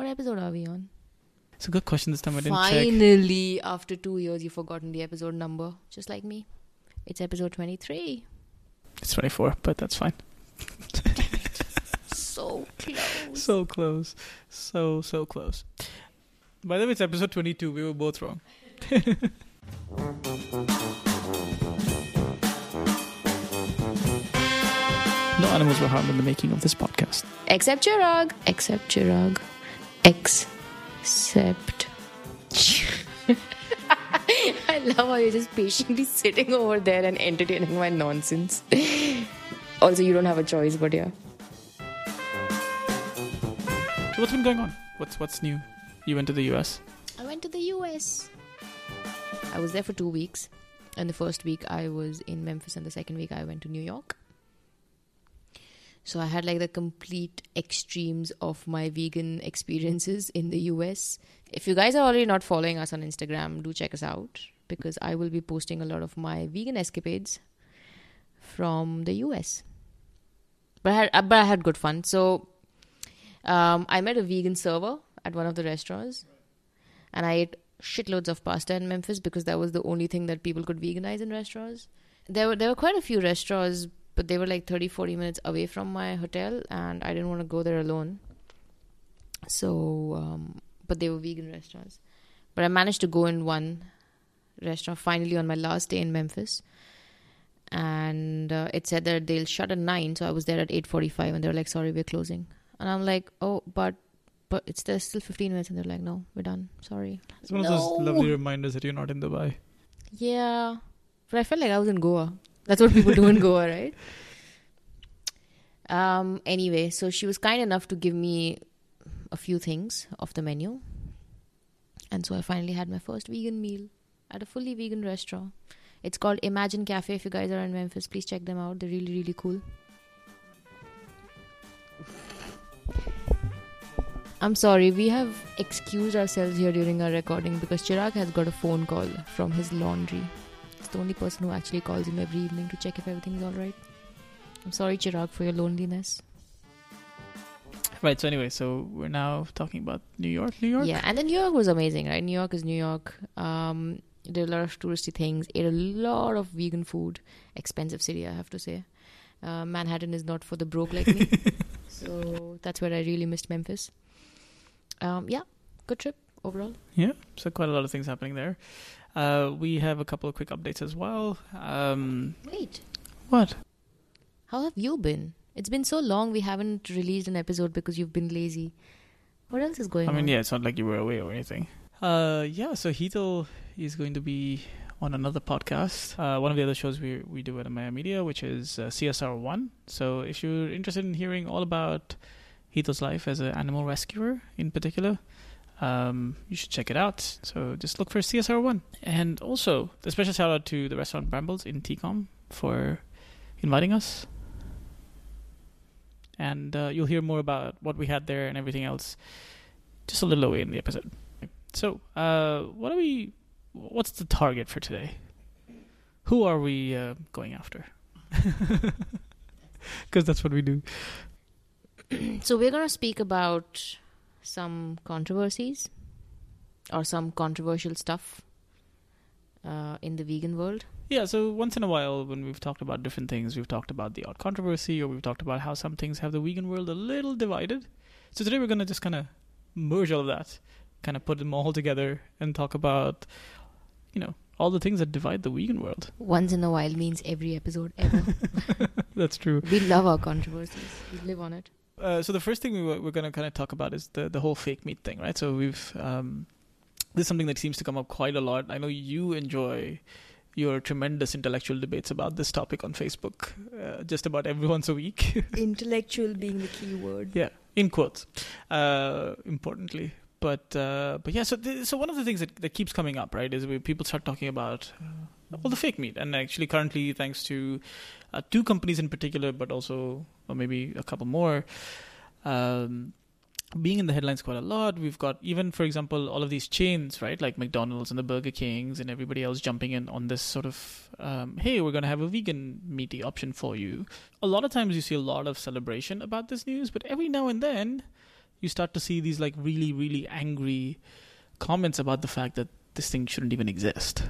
What episode are we on? It's a good question this time. I didn't check. Finally, after two years, you've forgotten the episode number, just like me. It's episode 23. It's 24, but that's fine. So close. So close. So, so close. By the way, it's episode 22. We were both wrong. no animals were harmed in the making of this podcast. Except Chirag. Except Chirag. Except. I love how you're just patiently sitting over there and entertaining my nonsense. also, you don't have a choice, but yeah. So what's been going on? What's what's new? You went to the US. I went to the US. I was there for two weeks. And the first week I was in Memphis, and the second week I went to New York. So I had like the complete extremes of my vegan experiences in the US. If you guys are already not following us on Instagram, do check us out because I will be posting a lot of my vegan escapades from the US. But I had, uh, but I had good fun. So um, I met a vegan server at one of the restaurants, and I ate shitloads of pasta in Memphis because that was the only thing that people could veganize in restaurants. There were there were quite a few restaurants, but they were like 30 40 minutes away from my hotel and I didn't want to go there alone. So um, but they were vegan restaurants. But I managed to go in one restaurant finally on my last day in Memphis. And uh, it said that they'll shut at 9, so I was there at 8:45 and they were like sorry, we're closing. And I'm like, "Oh, but but it's there's still 15 minutes and they're like, "No, we're done. Sorry." It's one of those lovely reminders that you're not in Dubai. Yeah, but I felt like I was in Goa. That's what people do in Goa, right? Um. Anyway, so she was kind enough to give me a few things off the menu, and so I finally had my first vegan meal at a fully vegan restaurant. It's called Imagine Cafe. If you guys are in Memphis, please check them out. They're really, really cool. I'm sorry, we have excused ourselves here during our recording because Chirag has got a phone call from his laundry. The only person who actually calls him every evening to check if everything's alright. I'm sorry, Chirag, for your loneliness. Right. So anyway, so we're now talking about New York. New York. Yeah, and then New York was amazing, right? New York is New York. Um, did a lot of touristy things, ate a lot of vegan food. Expensive city, I have to say. Uh, Manhattan is not for the broke like me. so that's where I really missed Memphis. Um, yeah, good trip overall. Yeah, so quite a lot of things happening there. Uh, we have a couple of quick updates as well. Um, Wait, what? how have you been? It's been so long we haven't released an episode because you've been lazy. What else is going on? I mean, on? yeah, it's not like you were away or anything. Uh, yeah, so Heathel is going to be on another podcast, uh, one of the other shows we we do at Amaya Media, which is uh, CSR One. So if you're interested in hearing all about Heathel's life as an animal rescuer in particular, um, you should check it out. So just look for CSR One, and also a special shout out to the restaurant Brambles in TECOM for inviting us. And uh, you'll hear more about what we had there and everything else just a little away in the episode. So, uh, what are we? What's the target for today? Who are we uh, going after? Because that's what we do. So we're going to speak about some controversies or some controversial stuff uh, in the vegan world. Yeah. So once in a while, when we've talked about different things, we've talked about the odd controversy, or we've talked about how some things have the vegan world a little divided. So today we're gonna just kind of merge all of that, kind of put them all together, and talk about, you know, all the things that divide the vegan world. Once in a while means every episode ever. That's true. we love our controversies. We live on it. Uh, so the first thing we were, we're going to kind of talk about is the the whole fake meat thing, right? So we've um, this is something that seems to come up quite a lot. I know you enjoy your tremendous intellectual debates about this topic on Facebook, uh, just about every once a week. Intellectual being the key word. yeah, in quotes, uh, importantly. But uh, but yeah, so th- so one of the things that, that keeps coming up, right, is people start talking about uh, all the fake meat, and actually currently, thanks to uh, two companies in particular, but also or maybe a couple more, um, being in the headlines quite a lot. We've got even, for example, all of these chains, right, like McDonald's and the Burger Kings and everybody else jumping in on this sort of, um, hey, we're going to have a vegan meaty option for you. A lot of times you see a lot of celebration about this news, but every now and then you start to see these like really really angry comments about the fact that this thing shouldn't even exist.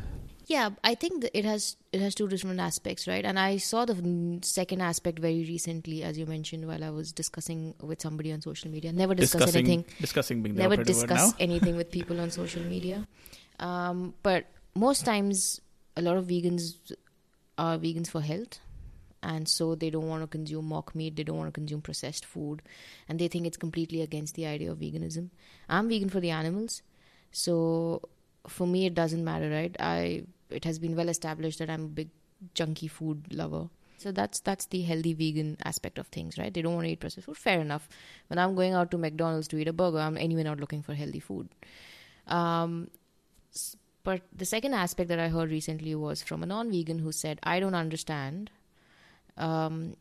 Yeah, I think it has it has two different aspects, right? And I saw the second aspect very recently, as you mentioned, while I was discussing with somebody on social media. Never discuss discussing anything. discussing being Never discuss anything with people on social media. Um, but most times, a lot of vegans are vegans for health, and so they don't want to consume mock meat. They don't want to consume processed food, and they think it's completely against the idea of veganism. I'm vegan for the animals, so for me it doesn't matter, right? I it has been well established that I'm a big junky food lover. So that's that's the healthy vegan aspect of things, right? They don't want to eat processed food. Fair enough. When I'm going out to McDonald's to eat a burger, I'm anyway not looking for healthy food. Um, but the second aspect that I heard recently was from a non-vegan who said, "I don't understand um,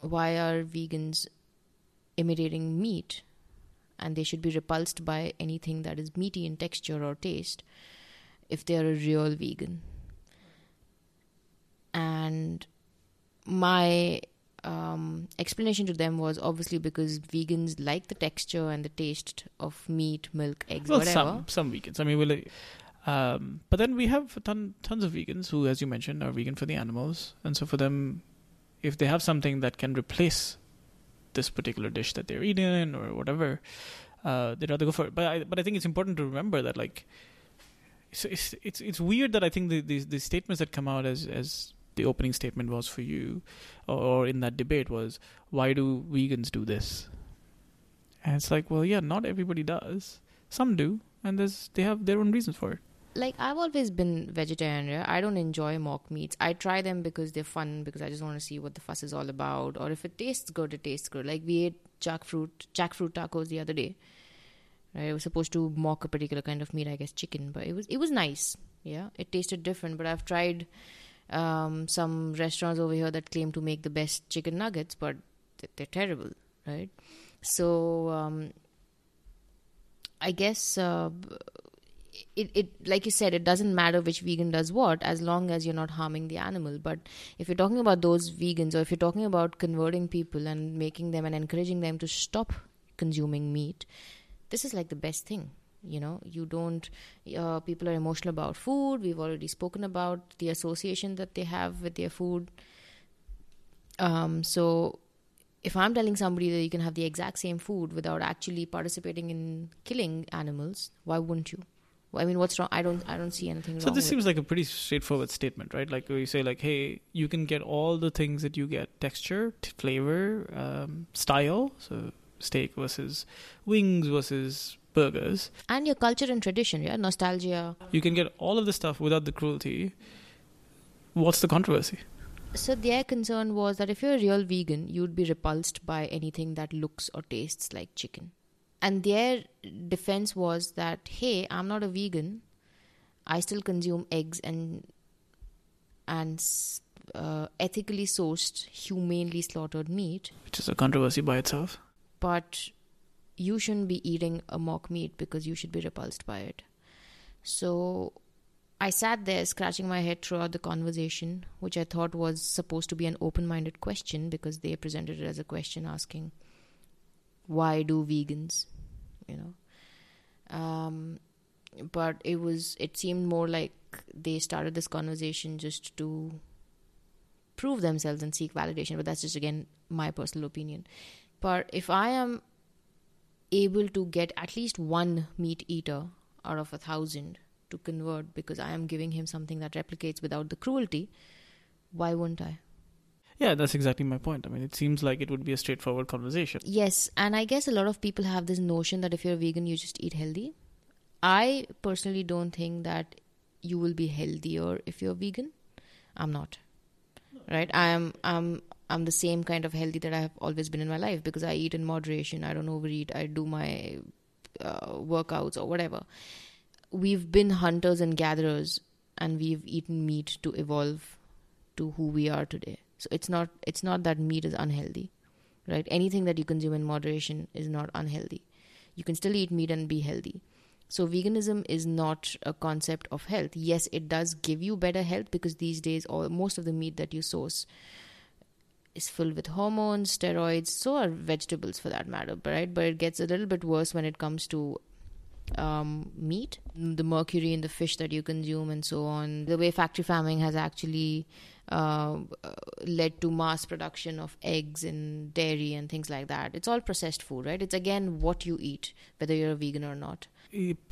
why are vegans imitating meat, and they should be repulsed by anything that is meaty in texture or taste if they are a real vegan." And my um, explanation to them was obviously because vegans like the texture and the taste of meat, milk, eggs, well, whatever. some some vegans. I mean, we'll, um, but then we have ton, tons of vegans who, as you mentioned, are vegan for the animals, and so for them, if they have something that can replace this particular dish that they're eating or whatever, uh, they'd rather go for it. But I, but I think it's important to remember that like, it's it's it's, it's weird that I think the, the the statements that come out as as the opening statement was for you, or, in that debate was why do vegans do this? And it's like, well, yeah, not everybody does. Some do, and there's they have their own reasons for it. like I've always been vegetarian. Yeah? I don't enjoy mock meats. I try them because they're fun because I just want to see what the fuss is all about. Or if it tastes good, it tastes good. Like we ate jackfruit jackfruit tacos the other day. Right, it was supposed to mock a particular kind of meat, I guess chicken, but it was it was nice. Yeah, it tasted different. But I've tried um, some restaurants over here that claim to make the best chicken nuggets, but they're terrible. Right, so um, I guess. Uh, it, it like you said it doesn't matter which vegan does what as long as you're not harming the animal but if you're talking about those vegans or if you're talking about converting people and making them and encouraging them to stop consuming meat this is like the best thing you know you don't uh, people are emotional about food we've already spoken about the association that they have with their food um, so if i'm telling somebody that you can have the exact same food without actually participating in killing animals why wouldn't you I mean, what's wrong? I don't, I don't see anything So wrong. this with seems like a pretty straightforward statement, right? Like you say, like, hey, you can get all the things that you get: texture, t- flavor, um, style. So steak versus wings versus burgers. and your culture and tradition, yeah, nostalgia. You can get all of the stuff without the cruelty. What's the controversy? So their concern was that if you're a real vegan, you'd be repulsed by anything that looks or tastes like chicken. And their defense was that, hey, I'm not a vegan. I still consume eggs and and uh, ethically sourced, humanely slaughtered meat. Which is a controversy by itself. But you shouldn't be eating a mock meat because you should be repulsed by it. So I sat there scratching my head throughout the conversation, which I thought was supposed to be an open minded question because they presented it as a question asking, why do vegans? You know? Um, but it was, it seemed more like they started this conversation just to prove themselves and seek validation. But that's just, again, my personal opinion. But if I am able to get at least one meat eater out of a thousand to convert because I am giving him something that replicates without the cruelty, why wouldn't I? Yeah, that's exactly my point. I mean, it seems like it would be a straightforward conversation. Yes, and I guess a lot of people have this notion that if you're a vegan, you just eat healthy. I personally don't think that you will be healthier if you're vegan. I'm not. Right? I am I'm I'm the same kind of healthy that I have always been in my life because I eat in moderation. I don't overeat. I do my uh, workouts or whatever. We've been hunters and gatherers and we've eaten meat to evolve to who we are today. So it's not it's not that meat is unhealthy right? Anything that you consume in moderation is not unhealthy. You can still eat meat and be healthy. So, veganism is not a concept of health. Yes, it does give you better health because these days, all most of the meat that you source is filled with hormones, steroids. So are vegetables, for that matter. Right, but it gets a little bit worse when it comes to um, meat, the mercury in the fish that you consume, and so on. The way factory farming has actually uh, led to mass production of eggs and dairy and things like that. It's all processed food, right? It's again what you eat, whether you're a vegan or not.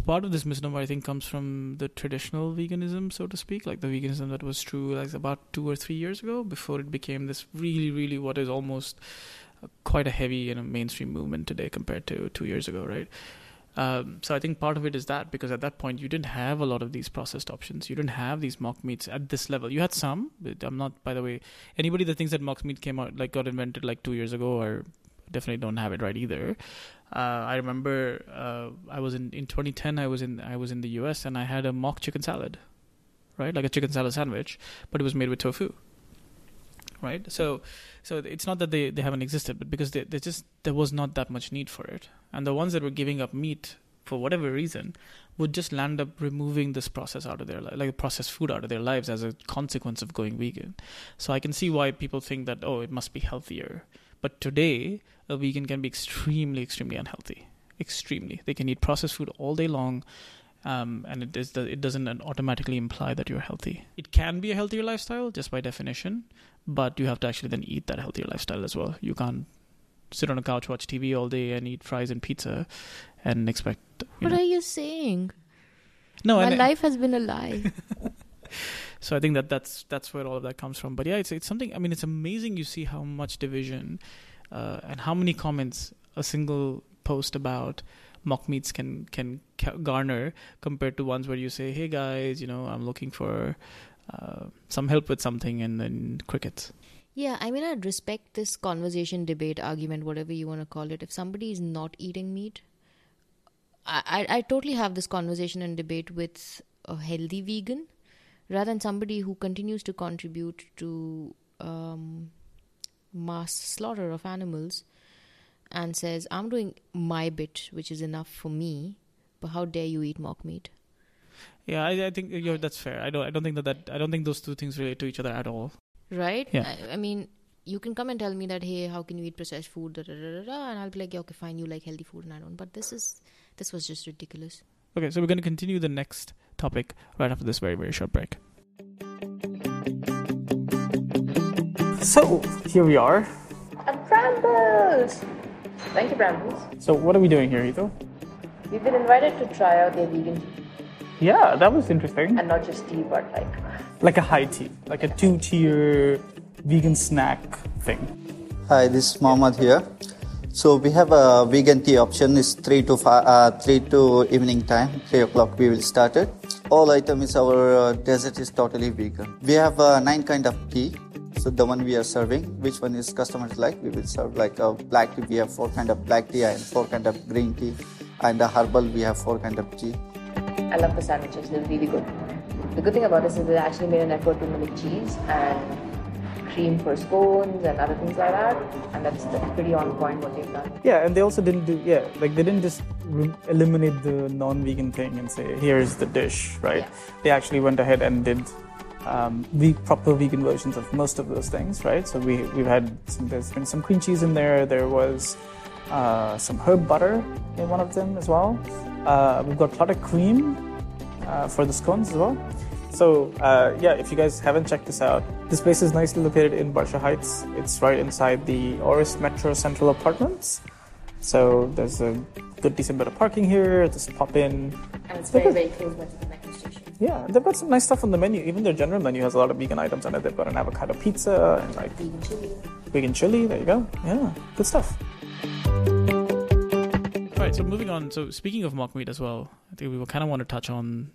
Part of this misnomer, I think, comes from the traditional veganism, so to speak, like the veganism that was true like about two or three years ago, before it became this really, really what is almost quite a heavy you know, mainstream movement today compared to two years ago, right? Um, so I think part of it is that because at that point you didn't have a lot of these processed options. You didn't have these mock meats at this level. You had some. I'm not, by the way, anybody that thinks that mock meat came out like got invented like two years ago or definitely don't have it right either. Uh, I remember uh, I was in in 2010. I was in I was in the U.S. and I had a mock chicken salad, right, like a chicken salad sandwich, but it was made with tofu right? So, so it's not that they, they haven't existed, but because they, they just there was not that much need for it, and the ones that were giving up meat for whatever reason would just land up removing this process out of their life, like processed food out of their lives as a consequence of going vegan. So I can see why people think that oh, it must be healthier. But today, a vegan can be extremely, extremely unhealthy. Extremely, they can eat processed food all day long um, and it is it doesn't automatically imply that you're healthy. It can be a healthier lifestyle just by definition, but you have to actually then eat that healthier lifestyle as well. You can't sit on a couch, watch TV all day, and eat fries and pizza, and expect. what know. are you saying? No, my life has been a lie. so I think that that's that's where all of that comes from. But yeah, it's it's something. I mean, it's amazing you see how much division uh, and how many comments a single post about mock meats can can garner compared to ones where you say, "Hey guys, you know, I'm looking for uh, some help with something," and then crickets. Yeah, I mean, I'd respect this conversation, debate, argument, whatever you want to call it. If somebody is not eating meat, I, I, I totally have this conversation and debate with a healthy vegan rather than somebody who continues to contribute to um, mass slaughter of animals and says, I'm doing my bit, which is enough for me, but how dare you eat mock meat? Yeah, I, I think you that's fair. I don't. I don't think that, that I don't think those two things relate to each other at all. Right? Yeah. I, I mean, you can come and tell me that, hey, how can you eat processed food? Da, da, da, da, and I'll be like, yeah, okay, fine. You like healthy food, and I don't. But this is this was just ridiculous. Okay, so we're going to continue the next topic right after this very very short break. So here we are. At Brambles. Thank you, Brambles. So what are we doing here, Hito? We've been invited to try out their vegan tea. Yeah, that was interesting. And not just tea, but like like a high tea, like a two-tier vegan snack thing. Hi, this is Mohammed here. So we have a vegan tea option. It's three to five, uh, three to evening time, three o'clock. We will start it. All item is our uh, dessert is totally vegan. We have uh, nine kind of tea. So the one we are serving, which one is customers like, we will serve like a black tea. We have four kind of black tea and four kind of green tea, and a herbal we have four kind of tea. I love the sandwiches; they're really good. The good thing about this is they actually made an effort to mimic cheese and cream for scones and other things like that, and that's, that's pretty on point what they've done. Yeah, and they also didn't do yeah, like they didn't just re- eliminate the non-vegan thing and say here's the dish, right? Yeah. They actually went ahead and did um, the proper vegan versions of most of those things, right? So we we've had some, there's been some cream cheese in there. There was uh, some herb butter in one of them as well. Uh, we've got clotted cream uh, for the scones as well. So uh, yeah, if you guys haven't checked this out, this place is nicely located in Barsha Heights. It's right inside the Auris Metro Central Apartments. So there's a good decent bit of parking here. Just pop in. And it's very very close by the metro station. Yeah, they've got some nice stuff on the menu. Even their general menu has a lot of vegan items on it. They've got an avocado pizza and like vegan chili. Vegan chili. There you go. Yeah, good stuff. All right, so moving on. So speaking of mock meat as well, I think we will kind of want to touch on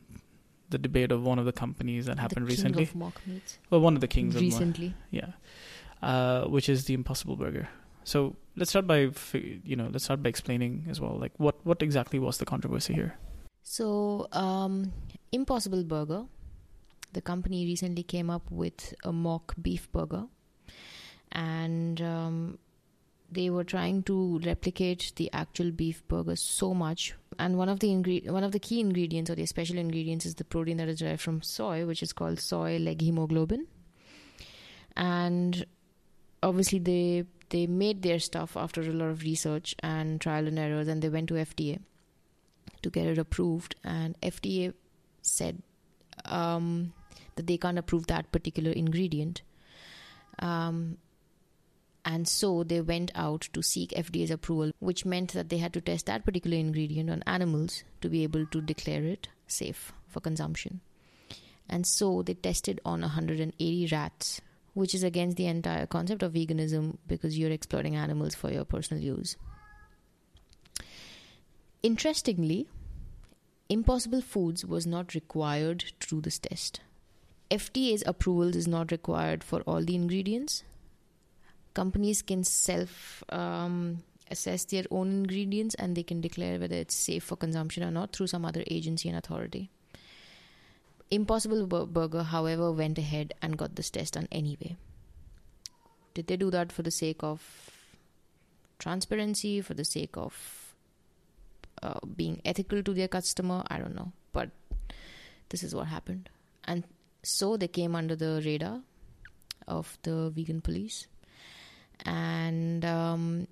the debate of one of the companies that happened the king recently. Of mock meat. Well, one of the kings recently. Of, yeah, uh, which is the Impossible Burger. So let's start by you know let's start by explaining as well like what what exactly was the controversy here. So um, Impossible Burger, the company recently came up with a mock beef burger, and um, they were trying to replicate the actual beef burger so much. And one of the ingre- one of the key ingredients or the special ingredients is the protein that is derived from soy, which is called soy leghemoglobin. And obviously they they made their stuff after a lot of research and trial and errors, and they went to FDA to get it approved, and FDA said um, that they can't approve that particular ingredient. Um, and so they went out to seek FDA's approval, which meant that they had to test that particular ingredient on animals to be able to declare it safe for consumption. And so they tested on 180 rats, which is against the entire concept of veganism because you're exploiting animals for your personal use. Interestingly, Impossible Foods was not required to do this test. FDA's approval is not required for all the ingredients. Companies can self um, assess their own ingredients and they can declare whether it's safe for consumption or not through some other agency and authority. Impossible Burger, however, went ahead and got this test done anyway. Did they do that for the sake of transparency, for the sake of uh, being ethical to their customer? I don't know. But this is what happened. And so they came under the radar of the vegan police. And um,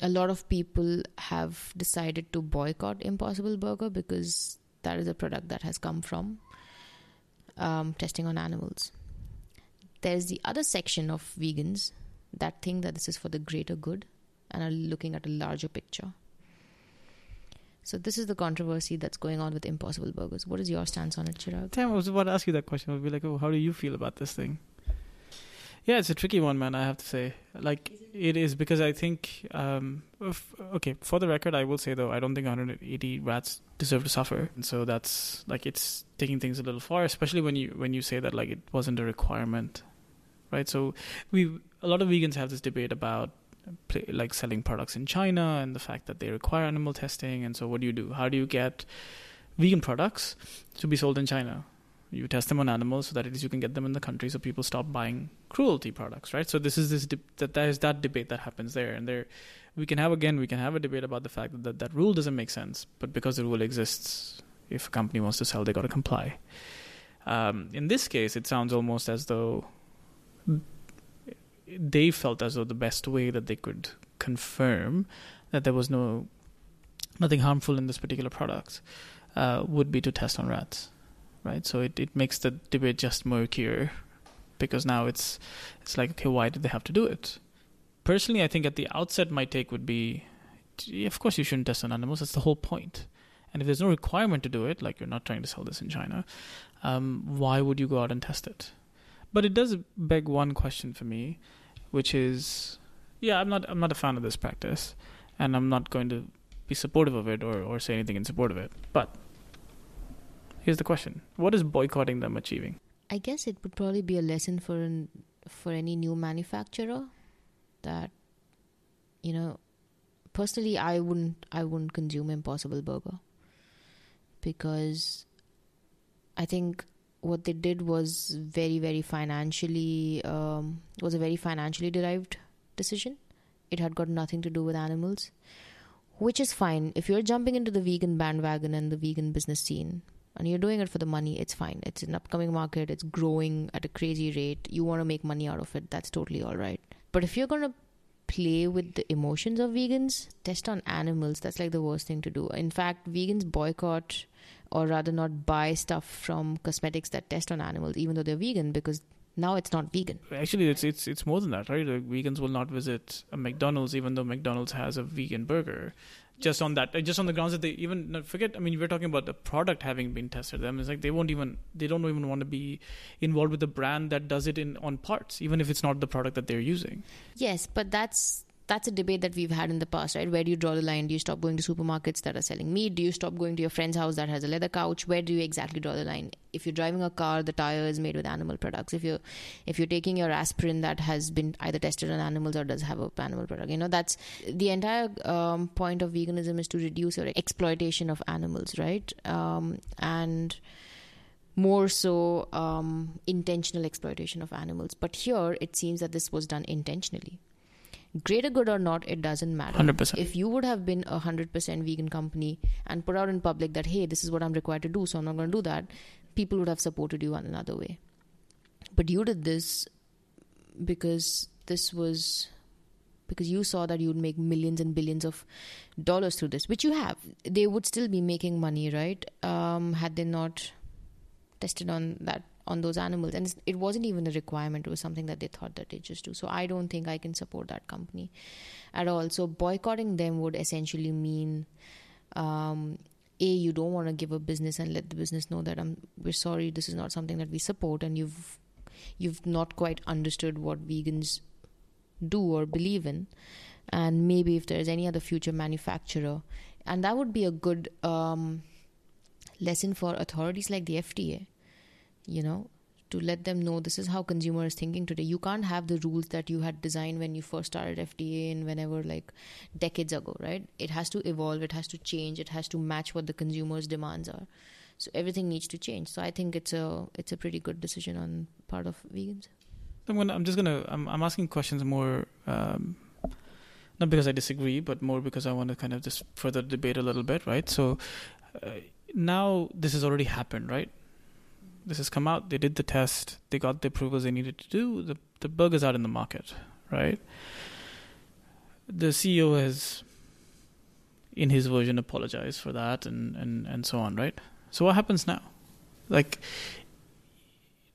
a lot of people have decided to boycott Impossible Burger because that is a product that has come from um, testing on animals. There's the other section of vegans that think that this is for the greater good and are looking at a larger picture. So this is the controversy that's going on with Impossible Burgers. What is your stance on it, Chirag? Damn, I was about to ask you that question. I'd be like, oh, how do you feel about this thing? Yeah, it's a tricky one, man. I have to say, like it is because I think, um, okay, for the record, I will say though, I don't think 180 rats deserve to suffer, and so that's like it's taking things a little far, especially when you when you say that like it wasn't a requirement, right? So we a lot of vegans have this debate about like selling products in China and the fact that they require animal testing, and so what do you do? How do you get vegan products to be sold in China? You test them on animals so that at least you can get them in the country so people stop buying cruelty products right? So this is this de- that there is that debate that happens there. And there we can have again we can have a debate about the fact that that, that rule doesn't make sense but because the rule exists if a company wants to sell they got to comply. Um, in this case it sounds almost as though they felt as though the best way that they could confirm that there was no nothing harmful in this particular product uh, would be to test on rats right? So it, it makes the debate just murkier because now it's it's like okay, why did they have to do it? Personally, I think at the outset my take would be, of course you shouldn't test on animals. That's the whole point. And if there's no requirement to do it, like you're not trying to sell this in China, um, why would you go out and test it? But it does beg one question for me, which is, yeah, I'm not I'm not a fan of this practice, and I'm not going to be supportive of it or, or say anything in support of it. But Here's the question: What is boycotting them achieving? I guess it would probably be a lesson for an, for any new manufacturer that you know. Personally, I wouldn't I wouldn't consume Impossible Burger because I think what they did was very very financially um, was a very financially derived decision. It had got nothing to do with animals, which is fine if you're jumping into the vegan bandwagon and the vegan business scene and you're doing it for the money, it's fine. It's an upcoming market, it's growing at a crazy rate. You want to make money out of it, that's totally all right. But if you're going to play with the emotions of vegans, test on animals, that's like the worst thing to do. In fact, vegans boycott or rather not buy stuff from cosmetics that test on animals, even though they're vegan, because now it's not vegan. Actually, it's it's it's more than that, right? Like vegans will not visit a McDonald's even though McDonald's has a vegan burger, just on that uh, just on the grounds that they even forget i mean we're talking about the product having been tested. Them it's like they won't even they don't even want to be involved with the brand that does it in on parts even if it's not the product that they're using. Yes but that's that's a debate that we've had in the past, right? Where do you draw the line? Do you stop going to supermarkets that are selling meat? Do you stop going to your friend's house that has a leather couch? Where do you exactly draw the line? If you're driving a car, the tire is made with animal products. If you're if you're taking your aspirin that has been either tested on animals or does have a animal product, you know that's the entire um, point of veganism is to reduce your exploitation of animals, right? Um, and more so um, intentional exploitation of animals. But here it seems that this was done intentionally greater good or not, it doesn't matter. 100%. If you would have been a 100% vegan company and put out in public that, hey, this is what I'm required to do, so I'm not going to do that, people would have supported you in another way. But you did this because this was because you saw that you'd make millions and billions of dollars through this, which you have, they would still be making money, right? Um, had they not tested on that on those animals, and it wasn't even a requirement; it was something that they thought that they just do. So I don't think I can support that company at all. So boycotting them would essentially mean. Um, a you don't want to give a business and let the business know that I'm we're sorry this is not something that we support and you've you've not quite understood what vegans do or believe in and maybe if there's any other future manufacturer and that would be a good um, lesson for authorities like the fda you know to let them know this is how consumer is thinking today you can't have the rules that you had designed when you first started fda and whenever like decades ago right it has to evolve it has to change it has to match what the consumer's demands are so everything needs to change so i think it's a it's a pretty good decision on part of vegans I'm gonna. I'm just gonna. I'm. I'm asking questions more, um, not because I disagree, but more because I want to kind of just further debate a little bit, right? So uh, now this has already happened, right? This has come out. They did the test. They got the approvals they needed to do. The the burger's out in the market, right? The CEO has, in his version, apologized for that, and and and so on, right? So what happens now? Like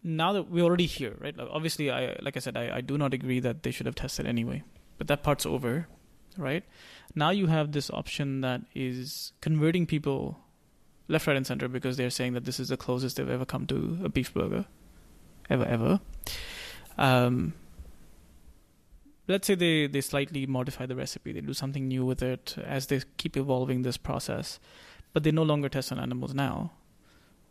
now that we're already here, right? Like obviously, I like I said, I, I do not agree that they should have tested anyway, but that part's over, right? Now you have this option that is converting people left, right, and center because they're saying that this is the closest they've ever come to a beef burger, ever, ever. Um, let's say they they slightly modify the recipe, they do something new with it as they keep evolving this process, but they no longer test on animals now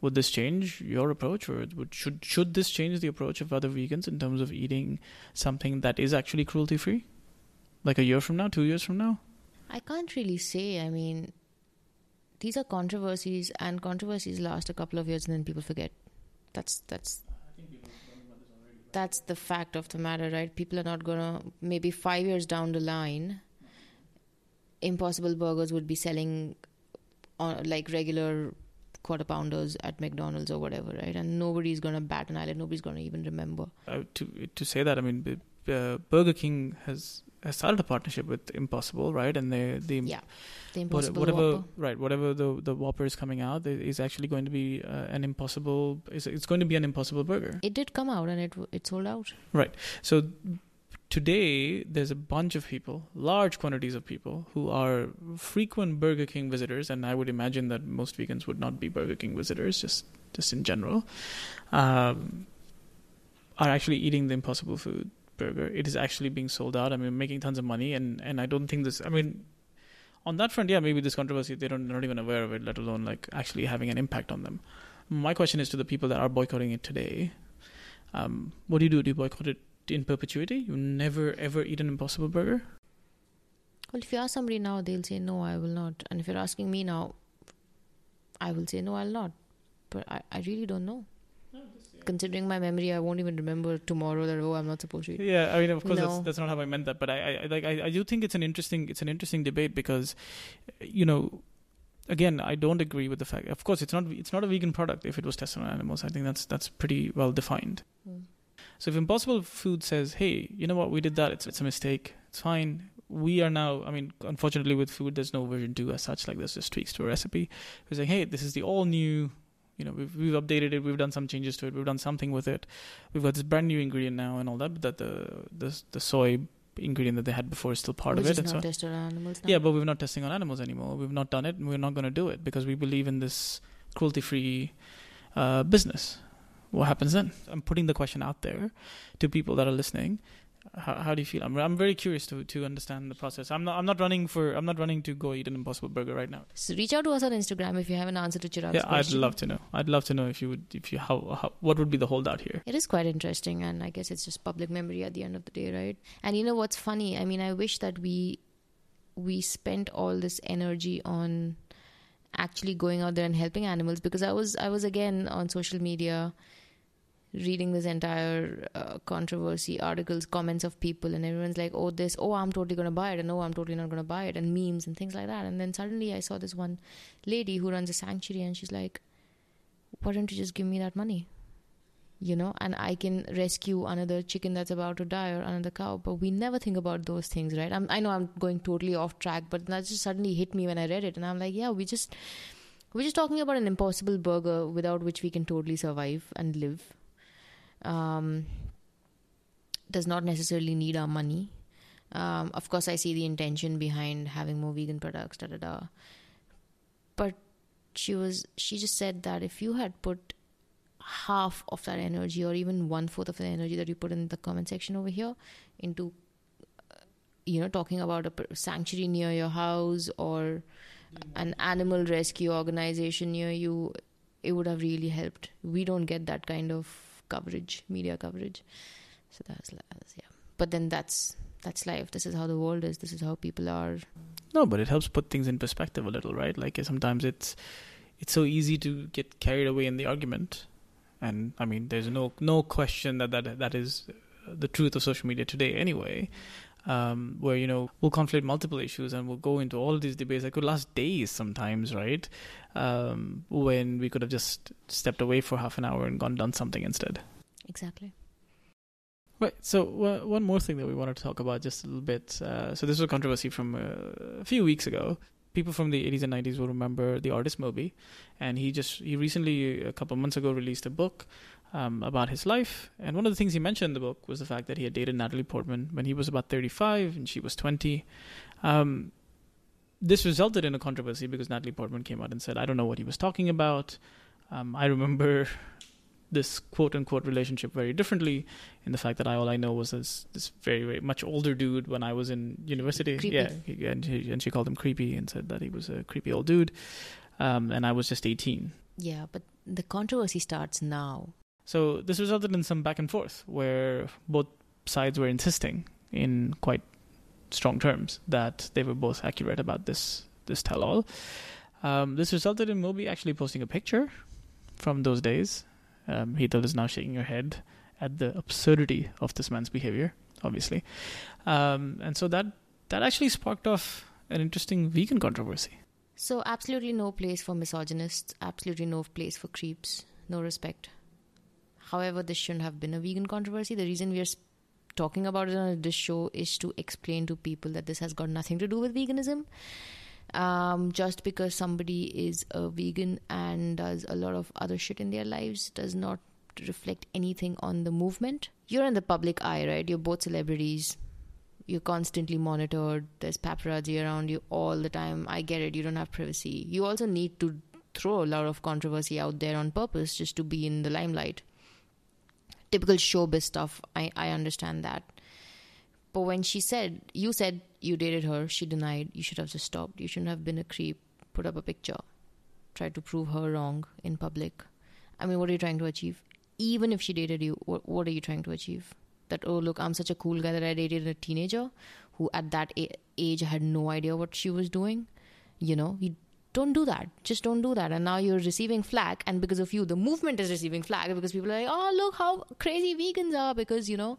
would this change your approach, or would, should should this change the approach of other vegans in terms of eating something that is actually cruelty free, like a year from now, two years from now? I can't really say. I mean, these are controversies, and controversies last a couple of years, and then people forget. That's that's that's the fact of the matter, right? People are not gonna maybe five years down the line. Impossible Burgers would be selling on like regular quarter pounders at McDonald's or whatever, right? And nobody's to bat an eyelid. Nobody's to even remember. Uh, to to say that, I mean, uh, Burger King has has started a partnership with Impossible, right? And they the yeah, the Impossible whatever Whopper. right, whatever the the Whopper is coming out is actually going to be uh, an Impossible. It's, it's going to be an Impossible Burger. It did come out and it it sold out. Right. So today there's a bunch of people, large quantities of people, who are frequent Burger King visitors, and I would imagine that most vegans would not be Burger King visitors, just just in general, um, are actually eating the Impossible Food burger. It is actually being sold out. I mean, making tons of money, and and I don't think this. I mean. On that front, yeah, maybe this controversy they don't not even aware of it, let alone like actually having an impact on them. My question is to the people that are boycotting it today: um, What do you do? Do you boycott it in perpetuity? You never ever eat an Impossible Burger? Well, if you ask somebody now, they'll say no, I will not. And if you're asking me now, I will say no, I'll not. But I, I really don't know. Considering my memory, I won't even remember tomorrow that oh, I'm not supposed to eat. Yeah, I mean, of course, No. that's, that's not how I meant that. But I, I like, I, I do think it's an interesting, it's an interesting debate because, you know, again, I don't agree with the fact. Of course, it's not, it's not a vegan product if it was tested on animals. I think that's that's pretty well defined. Mm. So if Impossible Food says, "Hey, you know what? We did that. It's it's a mistake. It's fine. We are now. I mean, unfortunately, with food, there's no version two as such. Like there's just tweaks to a recipe. We're saying, hey, this is the all new. You know, we've we've updated it. We've done some changes to it. We've done something with it. We've got this brand new ingredient now and all that. But that the the the soy ingredient that they had before is still part Which of it. And not so tested on animals now. yeah, but we're not testing on animals anymore. We've not done it, and we're not going to do it because we believe in this cruelty-free uh, business. What happens then? I'm putting the question out there to people that are listening. How, how do you feel? I'm, I'm very curious to, to understand the process. I'm not I'm not running for I'm not running to go eat an Impossible Burger right now. So reach out to us on Instagram if you have an answer to Chirag's yeah, I'd love to know. I'd love to know if you would if you how, how what would be the holdout here. It is quite interesting, and I guess it's just public memory at the end of the day, right? And you know what's funny? I mean, I wish that we we spent all this energy on actually going out there and helping animals because I was I was again on social media reading this entire uh, controversy articles comments of people and everyone's like oh this oh i'm totally going to buy it and oh i'm totally not going to buy it and memes and things like that and then suddenly i saw this one lady who runs a sanctuary and she's like why don't you just give me that money you know, and I can rescue another chicken that's about to die or another cow. But we never think about those things, right? I'm, I know I'm going totally off track, but that just suddenly hit me when I read it, and I'm like, yeah, we just we're just talking about an impossible burger without which we can totally survive and live. Um, does not necessarily need our money. Um, of course, I see the intention behind having more vegan products, da da da. But she was she just said that if you had put half of that energy or even one fourth of the energy that you put in the comment section over here into uh, you know talking about a sanctuary near your house or an animal rescue organization near you it would have really helped we don't get that kind of coverage media coverage. So that's, yeah. But then that's that's life. This is how the world is. This is how people are. No but it helps put things in perspective a little right? Like eh, sometimes it's it's so easy to get carried away in the argument. And I mean, there's no no question that that that is the truth of social media today anyway. Um, where you know we'll conflate multiple issues and we'll go into all these debates that could last days sometimes, right? Um, when we could have just stepped away for half an hour and gone done something instead. Exactly. Right. So uh, one more thing that we wanted to talk about just a little bit. Uh, so this was a controversy from uh, a few weeks ago people from the 80s and 90s will remember the artist Moby, and he just he recently a couple months ago released a book um, about his life. And one of the things he mentioned in the book was the fact that he had dated Natalie Portman when he was about 35 and she was 20. Um, this resulted in a controversy because Natalie Portman came out and said, "I don't know what he was talking about." Um, I remember this quote unquote relationship very differently in the fact that I all I know was this this very very much older dude when I was in university. Creepy. Yeah, he, and she, and she called him creepy and said that he was a creepy old dude, um, and I was just eighteen. Yeah, but the controversy starts now. So this resulted in some back and forth where both sides were insisting in quite strong terms that they were both accurate about this this tell all. Um, this resulted in Moby actually posting a picture from those days um, Heathel is now shaking her head at the absurdity of this man's behavior, obviously. Um, and so that that actually sparked off an interesting vegan controversy. So, absolutely no place for misogynists, absolutely no place for creeps, no respect. However, this shouldn't have been a vegan controversy. The reason we are talking about it on this show is to explain to people that this has got nothing to do with veganism um, just because somebody is a vegan and does a lot of other shit in their lives does not reflect anything on the movement. You're in the public eye, right? You're both celebrities. You're constantly monitored. There's paparazzi around you all the time. I get it. You don't have privacy. You also need to throw a lot of controversy out there on purpose just to be in the limelight. Typical showbiz stuff. I, I understand that. But when she said, you said you dated her, she denied, you should have just stopped. You shouldn't have been a creep, put up a picture, tried to prove her wrong in public. I mean, what are you trying to achieve? Even if she dated you, what, what are you trying to achieve? That, oh, look, I'm such a cool guy that I dated a teenager who at that age had no idea what she was doing. You know, don't do that. Just don't do that. And now you're receiving flack, and because of you, the movement is receiving flack because people are like, oh, look how crazy vegans are because, you know,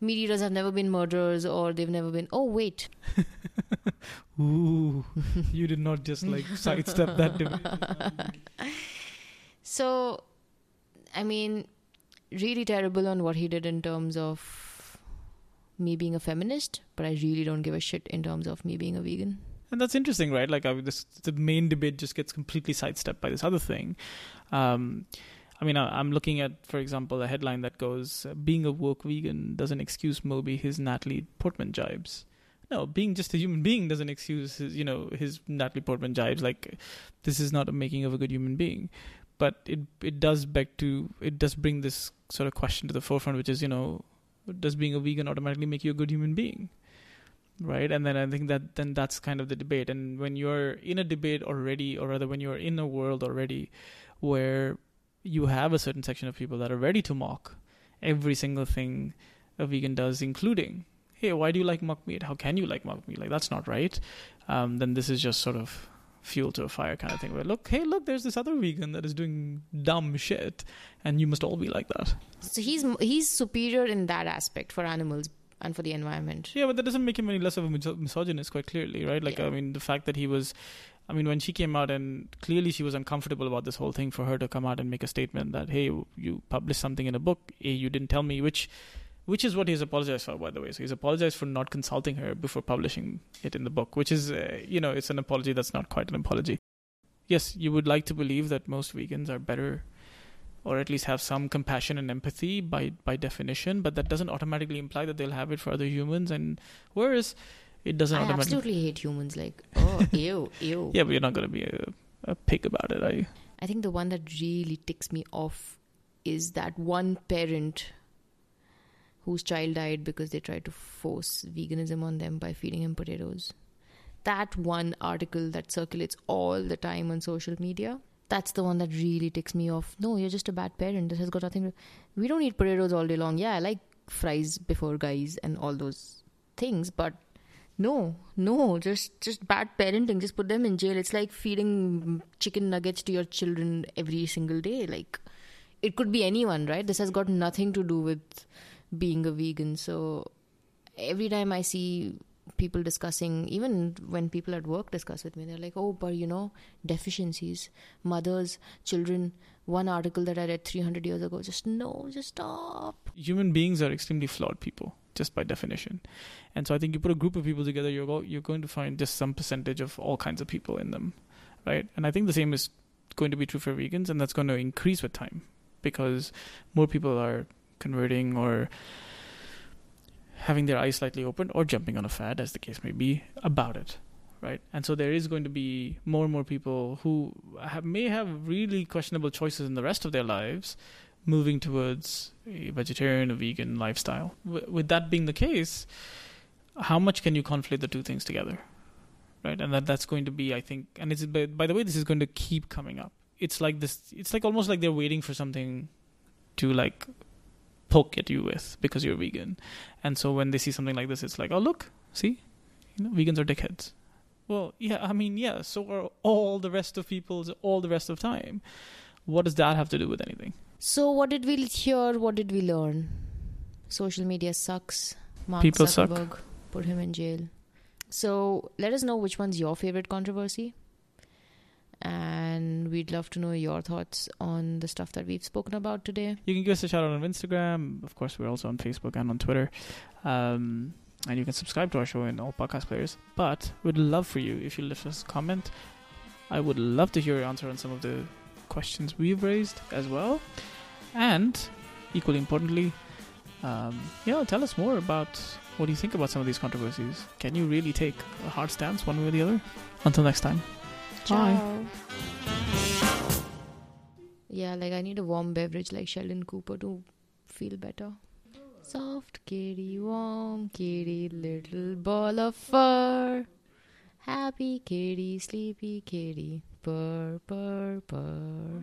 meat eaters have never been murderers or they've never been. Oh, wait. Ooh, you did not just like sidestep that so, I mean, really terrible on what he did in terms of me being a feminist, but I really don't give a shit in terms of me being a vegan. And that's interesting, right? Like, I, this the main debate just gets completely sidestepped by this other thing. Um, I mean, I'm looking at, for example, a headline that goes, "Being a woke vegan doesn't excuse Moby his Natalie Portman jibes." No, being just a human being doesn't excuse his, you know, his Natalie Portman jibes. Like, this is not a making of a good human being. But it it does beg to it does bring this sort of question to the forefront, which is, you know, does being a vegan automatically make you a good human being? Right and then i think that then that's kind of the debate and when you're in a debate already or rather when you're in a world already where you have a certain section of people that are ready to mock every single thing a vegan does, including, hey, why do you like mock meat? How can you like mock meat? Like, that's not right. Um, then this is just sort of fuel to a fire kind of thing where, look, hey, look, there's this other vegan that is doing dumb shit, and you must all be like that. So he's he's superior in that aspect for animals. And for the environment. Yeah, but that doesn't make him any less of a misogynist, quite clearly, right? Like, Yeah. I mean, the fact that he was, I mean, when she came out and clearly she was uncomfortable about this whole thing, for her to come out and make a statement that, hey, you published something in a book, you didn't tell me, which, which is what he's apologized for, by the way. So he's apologized for not consulting her before publishing it in the book, which is, uh, you know, it's an apology that's not quite an apology. Yes, you would like to believe that most vegans are better or at least have some compassion and empathy by by definition but that doesn't automatically imply that they'll have it for other humans and whereas it doesn't I automatically absolutely hate humans. Like, oh, ew, ew. yeah but you're not going to be a, a pig about it are you I think the one that really ticks me off is that one parent whose child died because they tried to force veganism on them by feeding him potatoes. That one article that circulates all the time on social media. That's the one that really ticks me off. No, you're just a bad parent. This has got nothing to. We don't eat potatoes all day long. Yeah, I like fries before guys and all those things, but no, no, just just bad parenting. Just put them in jail. It's like feeding chicken nuggets to your children every single day. Like it could be anyone, right? This has got nothing to do with being a vegan. So every time I see people discussing, even when people at work discuss with me, they're like, "Oh, but you know, deficiencies, mothers, children." One article that I read 300 years ago. Just no, just stop. human beings are extremely flawed people just by definition and so i think you put a group of people together you're you're going to find just some percentage of all kinds of people in them right and i think the same is going to be true for vegans and that's going to increase with time because more people are converting or having their eyes slightly open or jumping on a fad as the case may be about it right and so there is going to be more and more people who have, may have really questionable choices in the rest of their lives moving towards a vegetarian or vegan lifestyle. W- with that being the case, how much can you conflate the two things together? Right, and that that's going to be, I think, and it's by, by the way, this is going to keep coming up. It's like this. It's like almost like they're waiting for something to like poke at you with because you're vegan, and so when they see something like this, it's like, oh look, see, you know, vegans are dickheads. Well, yeah, I mean, yeah, so are all the rest of people's all the rest of time. What does that have to do with anything? So, what did we hear? What did we learn? Social media sucks. Mark People suck. Zuckerberg, Put him in jail. So, let us know which one's your favorite controversy. And we'd love to know your thoughts on the stuff that we've spoken about today. You can give us a shout out on Instagram. Of course, we're also on Facebook and on Twitter. Um, and you can subscribe to our show in all podcast players. But we'd love for you if you leave us a comment. I would love to hear your answer on some of the questions we've raised as well. And equally importantly, um, yeah, tell us more about what do you think about some of these controversies. Can you really take a hard stance one way or the other? Until next time. Bye. Yeah, like I need a warm beverage like Sheldon Cooper to feel better. Soft kitty, warm kitty, little ball of fur. Happy kitty, sleepy kitty, purr, purr, purr.